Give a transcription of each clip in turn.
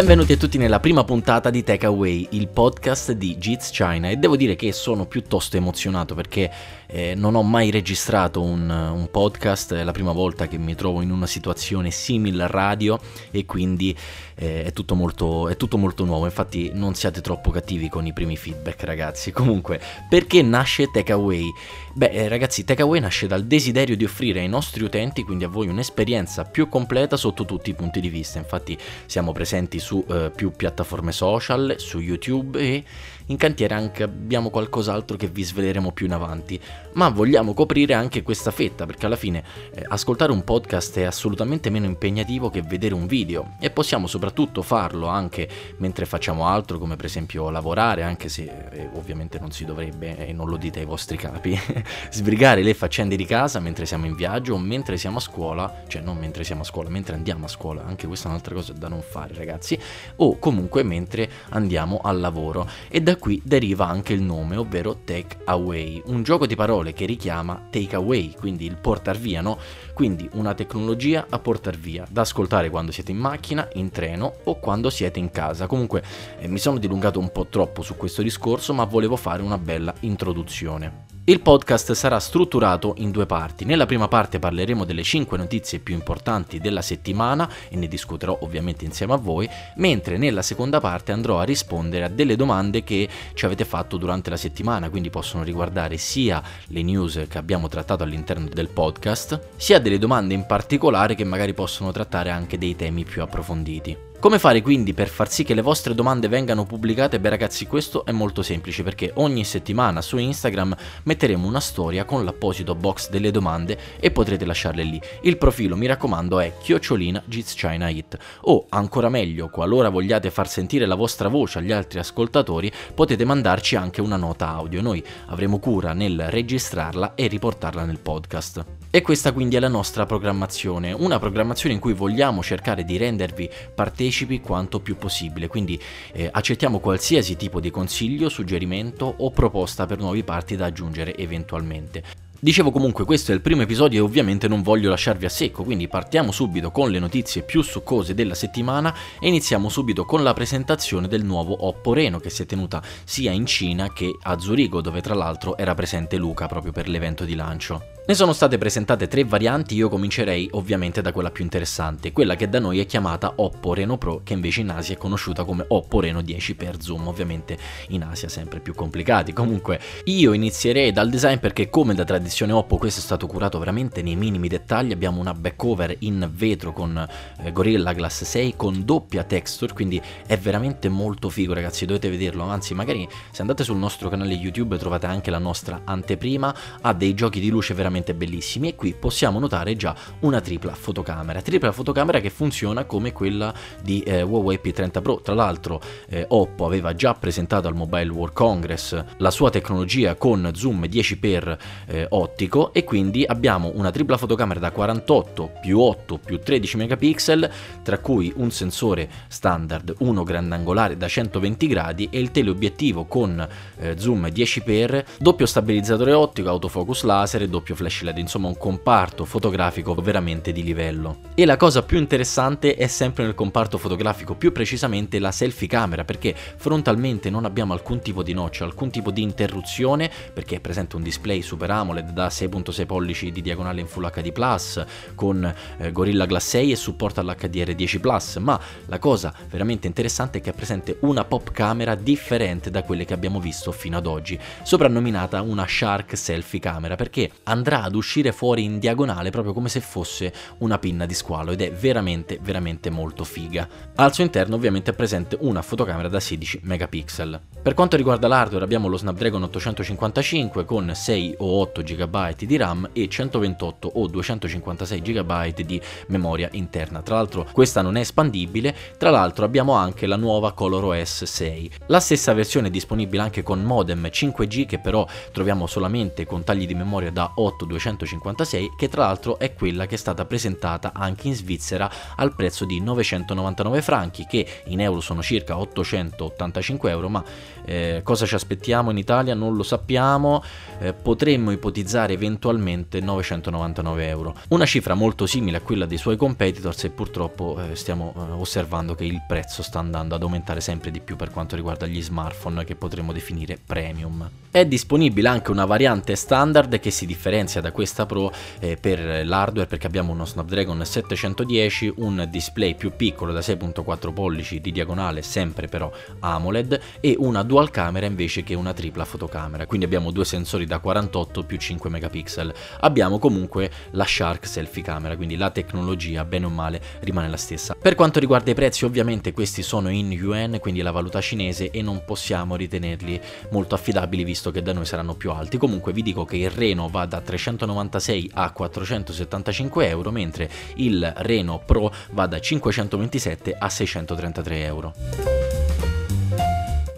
Benvenuti a tutti nella prima puntata di Takeaway, il podcast di Jits China e devo dire che sono piuttosto emozionato perché eh, non ho mai registrato un, un, podcast, è la prima volta che mi trovo in una situazione simile a radio e quindi eh, è, tutto molto, è tutto molto nuovo, infatti non siate troppo cattivi con i primi feedback ragazzi. Comunque, perché nasce Takeaway? Beh eh, ragazzi, Takeaway nasce dal desiderio di offrire ai nostri utenti, quindi a voi, un'esperienza più completa sotto tutti i punti di vista, infatti siamo presenti su eh, più piattaforme social, su YouTube e in cantiere anche abbiamo qualcos'altro che vi sveleremo più in avanti, ma vogliamo coprire anche questa fetta perché alla fine eh, ascoltare un podcast è assolutamente meno impegnativo che vedere un video. E possiamo soprattutto farlo anche mentre facciamo altro come per esempio lavorare, anche se eh, ovviamente non si dovrebbe e non lo dite ai vostri capi, sbrigare le faccende di casa mentre siamo in viaggio o mentre siamo a scuola, cioè non mentre siamo a scuola, mentre andiamo a scuola, anche questa è un'altra cosa da non fare ragazzi, o comunque mentre andiamo al lavoro. E da qui deriva anche il nome, ovvero Take Away, un gioco di parole che richiama take away, quindi il portar via, no? Quindi una tecnologia a portar via, da ascoltare quando siete in macchina, in treno o quando siete in casa. Comunque eh, mi sono dilungato un po' troppo su questo discorso, ma volevo fare una bella introduzione. Il podcast sarà strutturato in due parti. Nella prima parte parleremo delle 5 notizie più importanti della settimana e ne discuterò ovviamente insieme a voi, mentre nella seconda parte andrò a rispondere a delle domande che ci avete fatto durante la settimana, quindi possono riguardare sia le news che abbiamo trattato all'interno del podcast, sia delle domande in particolare che magari possono trattare anche dei temi più approfonditi. Come fare quindi per far sì che le vostre domande vengano pubblicate? Beh ragazzi questo è molto semplice perché ogni settimana su Instagram metteremo una storia con l'apposito box delle domande e potrete lasciarle lì. Il profilo mi raccomando è chiocciolina China o ancora meglio qualora vogliate far sentire la vostra voce agli altri ascoltatori potete mandarci anche una nota audio. Noi avremo cura nel registrarla e riportarla nel podcast. E questa quindi è la nostra programmazione, una programmazione in cui vogliamo cercare di rendervi partecipi quanto più possibile, quindi eh, accettiamo qualsiasi tipo di consiglio, suggerimento o proposta per nuovi parti da aggiungere eventualmente. Dicevo comunque questo è il primo episodio e ovviamente non voglio lasciarvi a secco, quindi partiamo subito con le notizie più succose della settimana e iniziamo subito con la presentazione del nuovo Oppo Reno che si è tenuta sia in Cina che a Zurigo dove tra l'altro era presente Luca proprio per l'evento di lancio. Ne sono state presentate tre varianti, io comincerei ovviamente da quella più interessante, quella che da noi è chiamata Oppo Reno Pro, che invece in Asia è conosciuta come Oppo Reno 10 per Zoom, ovviamente in Asia sempre più complicati. Comunque io inizierei dal design perché come da tradizione Oppo questo è stato curato veramente nei minimi dettagli, abbiamo una back cover in vetro con eh, Gorilla Glass 6 con doppia texture, quindi è veramente molto figo ragazzi, dovete vederlo, anzi magari se andate sul nostro canale YouTube trovate anche la nostra anteprima, ha dei giochi di luce veramente veramente bellissimi e qui possiamo notare già una tripla fotocamera, tripla fotocamera che funziona come quella di eh, Huawei P30 Pro, tra l'altro eh, Oppo aveva già presentato al Mobile World Congress la sua tecnologia con zoom 10x eh, ottico e quindi abbiamo una tripla fotocamera da 48 più 8 più 13 megapixel tra cui un sensore standard, uno grandangolare da 120 gradi e il teleobiettivo con eh, zoom 10x, doppio stabilizzatore ottico, autofocus laser e doppio flash LED, insomma un comparto fotografico veramente di livello. E la cosa più interessante è sempre nel comparto fotografico, più precisamente la selfie camera, perché frontalmente non abbiamo alcun tipo di noccia, alcun tipo di interruzione, perché è presente un display Super AMOLED da 6.6 pollici di diagonale in Full HD con eh, Gorilla Glass 6 e supporta l'HDR10 Plus, ma la cosa veramente interessante è che è presente una pop camera differente da quelle che abbiamo visto fino ad oggi, soprannominata una Shark Selfie Camera, perché andrà andrà ad uscire fuori in diagonale proprio come se fosse una pinna di squalo ed è veramente veramente molto figa. Al suo interno ovviamente è presente una fotocamera da 16 megapixel. Per quanto riguarda l'hardware abbiamo lo Snapdragon 855 con 6 o 8 GB di RAM e 128 o 256 GB di memoria interna. Tra l'altro questa non è espandibile, tra l'altro abbiamo anche la nuova ColorOS 6. La stessa versione è disponibile anche con modem 5G che però troviamo solamente con tagli di memoria da 8 256 che tra l'altro è quella che è stata presentata anche in Svizzera al prezzo di 999 franchi che in euro sono circa 885 euro ma eh, cosa ci aspettiamo in Italia non lo sappiamo eh, potremmo ipotizzare eventualmente 999 euro una cifra molto simile a quella dei suoi competitors e purtroppo eh, stiamo eh, osservando che il prezzo sta andando ad aumentare sempre di più per quanto riguarda gli smartphone che potremmo definire premium è disponibile anche una variante standard che si differenzia da questa Pro eh, per l'hardware perché abbiamo uno Snapdragon 710, un display più piccolo da 6.4 pollici di diagonale, sempre però AMOLED, e una dual camera invece che una tripla fotocamera. Quindi abbiamo due sensori da 48 più 5 megapixel. Abbiamo comunque la Shark selfie camera, quindi la tecnologia bene o male rimane la stessa. Per quanto riguarda i prezzi, ovviamente questi sono in yuan, quindi la valuta cinese, e non possiamo ritenerli molto affidabili visto che da noi saranno più alti. Comunque vi dico che il Reno va da 396 a 475 euro, mentre il Reno Pro va da 527 a 633 euro.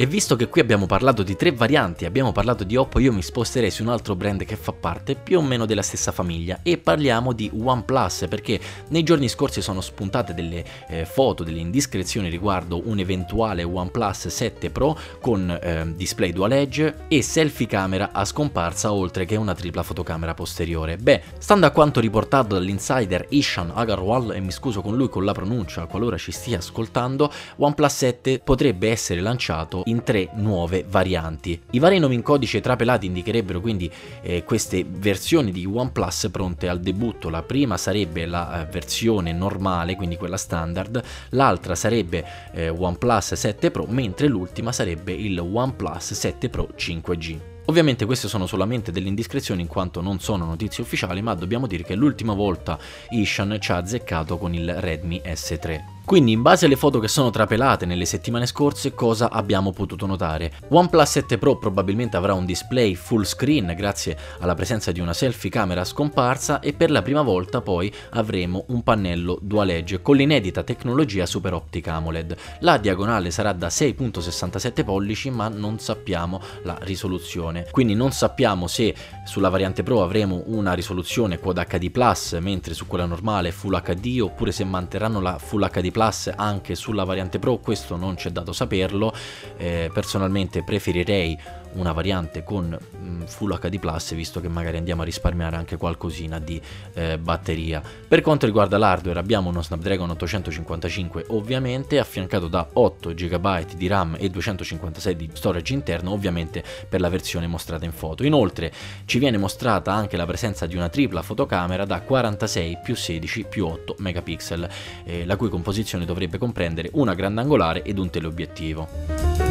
E visto che qui abbiamo parlato di tre varianti, abbiamo parlato di Oppo, io mi sposterei su un altro brand che fa parte più o meno della stessa famiglia e parliamo di OnePlus perché nei giorni scorsi sono spuntate delle eh, foto, delle indiscrezioni riguardo un eventuale OnePlus 7 Pro con eh, display dual edge e selfie camera a scomparsa oltre che una tripla fotocamera posteriore. Beh, stando a quanto riportato dall'insider Ishan Agarwal, e mi scuso con lui con la pronuncia qualora ci stia ascoltando, OnePlus 7 potrebbe essere lanciato in tre nuove varianti. I vari nomi in codice trapelati indicherebbero quindi eh, queste versioni di OnePlus pronte al debutto. La prima sarebbe la eh, versione normale, quindi quella standard, l'altra sarebbe eh, OnePlus 7 Pro, mentre l'ultima sarebbe il OnePlus 7 Pro 5G. Ovviamente queste sono solamente delle indiscrezioni in quanto non sono notizie ufficiali, ma dobbiamo dire che l'ultima volta Ishan ci ha azzeccato con il Redmi S3. Quindi in base alle foto che sono trapelate nelle settimane scorse cosa abbiamo potuto notare? OnePlus 7 Pro probabilmente avrà un display full screen grazie alla presenza di una selfie camera scomparsa e per la prima volta poi avremo un pannello dual edge con l'inedita tecnologia Super Optic AMOLED. La diagonale sarà da 6.67 pollici ma non sappiamo la risoluzione. Quindi non sappiamo se sulla variante Pro avremo una risoluzione Quad HD mentre su quella normale Full HD oppure se manterranno la Full HD Plus anche sulla variante Pro, questo non c'è dato saperlo, eh, personalmente preferirei una variante con mh, Full HD Plus visto che magari andiamo a risparmiare anche qualcosina di eh, batteria. Per quanto riguarda l'hardware abbiamo uno Snapdragon 855 ovviamente affiancato da 8 GB di RAM e 256 di storage interno ovviamente per la versione mostrata in foto. Inoltre ci viene mostrata anche la presenza di una tripla fotocamera da 46 più 16 più 8 megapixel eh, la cui composizione dovrebbe comprendere una grandangolare ed un teleobiettivo.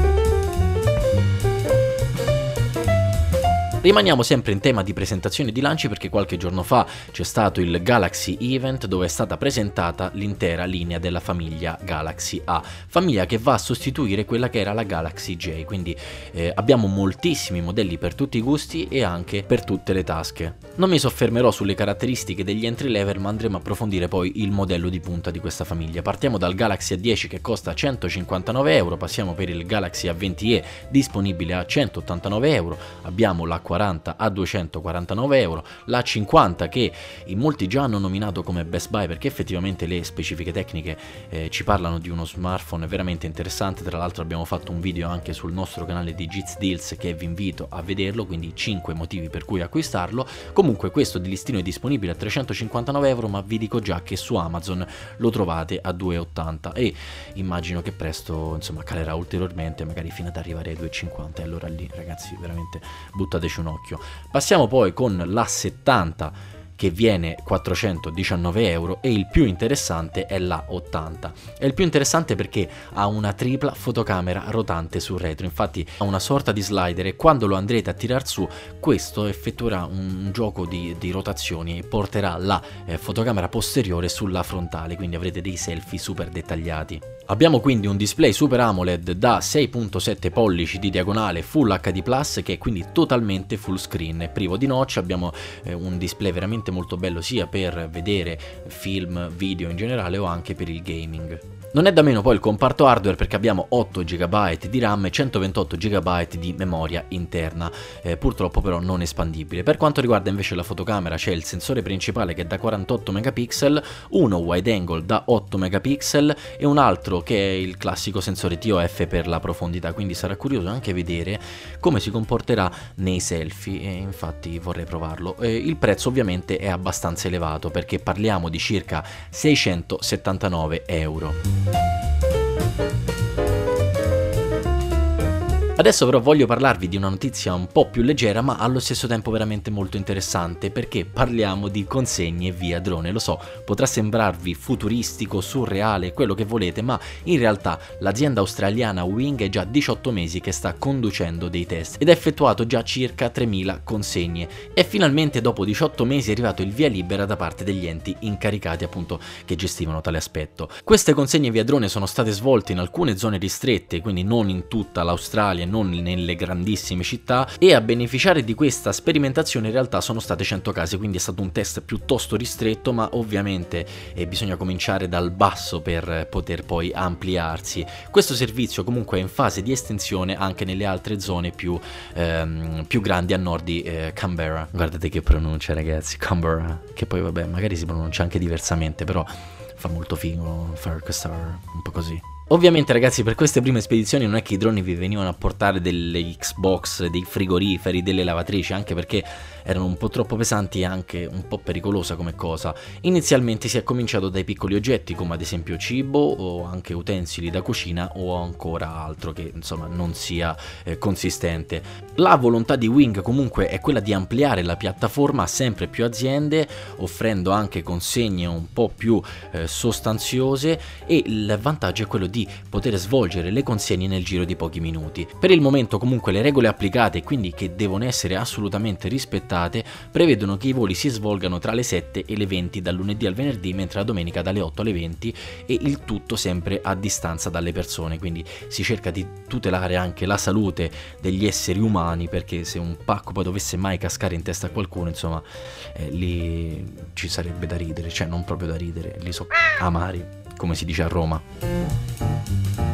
Rimaniamo sempre in tema di presentazione di lanci perché qualche giorno fa c'è stato il Galaxy Event dove è stata presentata l'intera linea della famiglia Galaxy A, famiglia che va a sostituire quella che era la Galaxy J, quindi eh, abbiamo moltissimi modelli per tutti i gusti e anche per tutte le tasche. Non mi soffermerò sulle caratteristiche degli entry level ma andremo a approfondire poi il modello di punta di questa famiglia. Partiamo dal Galaxy A10 che costa 159 euro, passiamo per il Galaxy A20e disponibile a 189 euro, abbiamo la 40 40 a 249 euro, la 50 che in molti già hanno nominato come Best Buy perché effettivamente le specifiche tecniche eh, ci parlano di uno smartphone veramente interessante, tra l'altro abbiamo fatto un video anche sul nostro canale di Jits Deals che vi invito a vederlo, quindi 5 motivi per cui acquistarlo, comunque questo di listino è disponibile a 359 euro ma vi dico già che su Amazon lo trovate a 2,80 e immagino che presto insomma calerà ulteriormente magari fino ad arrivare ai 2,50 e allora lì ragazzi veramente buttateci un un occhio. Passiamo poi con la 70 che viene 419 euro e il più interessante è la 80. È il più interessante perché ha una tripla fotocamera rotante sul retro, infatti ha una sorta di slider e quando lo andrete a tirar su questo effettuerà un gioco di, di rotazioni e porterà la eh, fotocamera posteriore sulla frontale, quindi avrete dei selfie super dettagliati. Abbiamo quindi un display Super AMOLED da 6.7 pollici di diagonale Full HD che è quindi totalmente full screen, privo di notch, abbiamo eh, un display veramente veramente molto bello sia per vedere film, video in generale o anche per il gaming. Non è da meno poi il comparto hardware perché abbiamo 8 GB di RAM e 128 GB di memoria interna, eh, purtroppo però non espandibile. Per quanto riguarda invece la fotocamera c'è il sensore principale che è da 48 megapixel, uno wide angle da 8 megapixel e un altro che è il classico sensore TOF per la profondità, quindi sarà curioso anche vedere come si comporterà nei selfie e infatti vorrei provarlo. Eh, il prezzo ovviamente è abbastanza elevato perché parliamo di circa 679 euro. Adesso però voglio parlarvi di una notizia un po' più leggera ma allo stesso tempo veramente molto interessante perché parliamo di consegne via drone. Lo so, potrà sembrarvi futuristico, surreale, quello che volete, ma in realtà l'azienda australiana Wing è già 18 mesi che sta conducendo dei test ed ha effettuato già circa 3000 consegne e finalmente dopo 18 mesi è arrivato il via libera da parte degli enti incaricati appunto che gestivano tale aspetto. Queste consegne via drone sono state svolte in alcune zone ristrette, quindi non in tutta l'Australia non nelle grandissime città e a beneficiare di questa sperimentazione in realtà sono state 100 case, quindi è stato un test piuttosto ristretto, ma ovviamente eh, bisogna cominciare dal basso per poter poi ampliarsi. Questo servizio comunque è in fase di estensione anche nelle altre zone più, ehm, più grandi a nord di eh, Canberra. Guardate che pronuncia ragazzi, Canberra, che poi vabbè magari si pronuncia anche diversamente, però fa molto figo fare questa un po' così. Ovviamente ragazzi per queste prime spedizioni non è che i droni vi venivano a portare delle Xbox, dei frigoriferi, delle lavatrici, anche perché erano un po' troppo pesanti e anche un po' pericolosa come cosa. Inizialmente si è cominciato dai piccoli oggetti come ad esempio cibo o anche utensili da cucina o ancora altro che insomma non sia eh, consistente. La volontà di Wing comunque è quella di ampliare la piattaforma a sempre più aziende offrendo anche consegne un po' più eh, sostanziose e il vantaggio è quello di poter svolgere le consegne nel giro di pochi minuti. Per il momento comunque le regole applicate quindi che devono essere assolutamente rispettate prevedono che i voli si svolgano tra le 7 e le 20 dal lunedì al venerdì mentre la domenica dalle 8 alle 20 e il tutto sempre a distanza dalle persone, quindi si cerca di tutelare anche la salute degli esseri umani perché se un pacco poi dovesse mai cascare in testa a qualcuno insomma eh, lì ci sarebbe da ridere, cioè non proprio da ridere, lì so amari come si dice a Roma.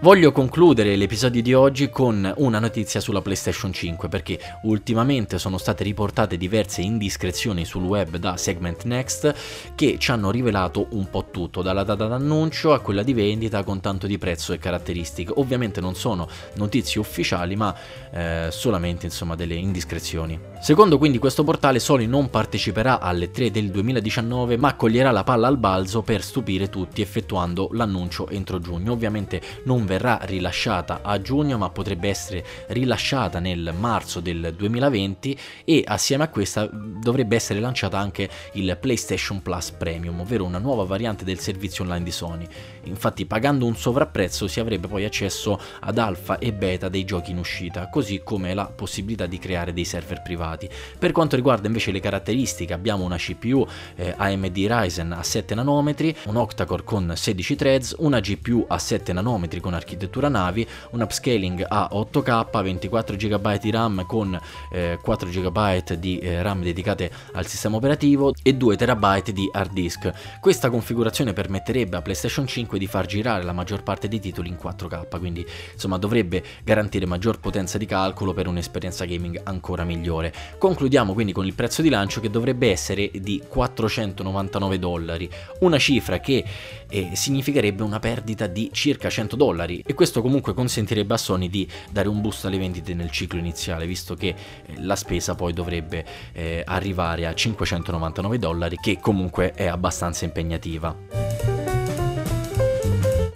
Voglio concludere l'episodio di oggi con una notizia sulla PlayStation 5 perché ultimamente sono state riportate diverse indiscrezioni sul web da Segment Next che ci hanno rivelato un po' tutto, dalla data d'annuncio a quella di vendita con tanto di prezzo e caratteristiche. Ovviamente non sono notizie ufficiali ma eh, solamente insomma delle indiscrezioni. Secondo quindi questo portale Sony non parteciperà alle 3 del 2019 ma coglierà la palla al balzo per stupire tutti effettuando l'annuncio entro giugno. Ovviamente non verrà rilasciata a giugno ma potrebbe essere rilasciata nel marzo del 2020 e assieme a questa dovrebbe essere lanciata anche il PlayStation Plus Premium, ovvero una nuova variante del servizio online di Sony. Infatti pagando un sovrapprezzo si avrebbe poi accesso ad alfa e beta dei giochi in uscita, così come la possibilità di creare dei server privati. Per quanto riguarda invece le caratteristiche abbiamo una CPU eh, AMD Ryzen a 7 nanometri, un octa-core con 16 threads, una GPU a 7 nanometri con architettura navi, un upscaling a 8K, 24 GB di RAM con eh, 4 GB di eh, RAM dedicate al sistema operativo e 2 TB di hard disk. Questa configurazione permetterebbe a PlayStation 5 di far girare la maggior parte dei titoli in 4K, quindi insomma dovrebbe garantire maggior potenza di calcolo per un'esperienza gaming ancora migliore. Concludiamo quindi con il prezzo di lancio che dovrebbe essere di 499 dollari, una cifra che eh, significherebbe una perdita di circa 100 dollari e questo comunque consentirebbe a Sony di dare un boost alle vendite nel ciclo iniziale visto che eh, la spesa poi dovrebbe eh, arrivare a 599 dollari che comunque è abbastanza impegnativa.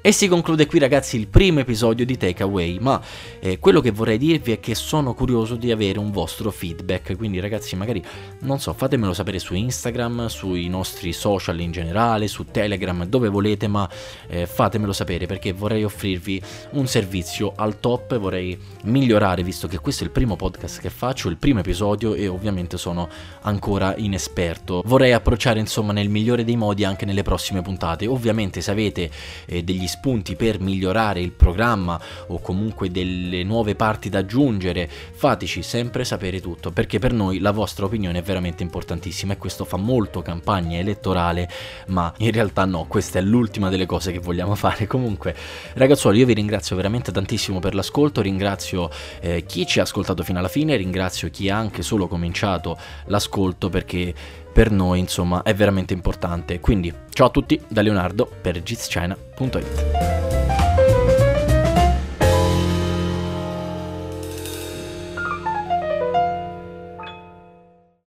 E si conclude qui ragazzi il primo episodio di Takeaway, ma eh, quello che vorrei dirvi è che sono curioso di avere un vostro feedback, quindi ragazzi magari, non so, fatemelo sapere su Instagram, sui nostri social in generale, su Telegram, dove volete, ma eh, fatemelo sapere perché vorrei offrirvi un servizio al top, vorrei migliorare visto che questo è il primo podcast che faccio, il primo episodio e ovviamente sono ancora inesperto. Vorrei approcciare insomma nel migliore dei modi anche nelle prossime puntate, ovviamente se avete eh, degli spunti per migliorare il programma o comunque delle nuove parti da aggiungere, fateci sempre sapere tutto, perché per noi la vostra opinione è veramente importantissima e questo fa molto campagna elettorale, ma in realtà no, questa è l'ultima delle cose che vogliamo fare. Comunque, ragazzuoli, io vi ringrazio veramente tantissimo per l'ascolto, ringrazio eh, chi ci ha ascoltato fino alla fine, ringrazio chi ha anche solo cominciato l'ascolto perché per noi insomma è veramente importante. Quindi ciao a tutti da Leonardo per gizchina.it.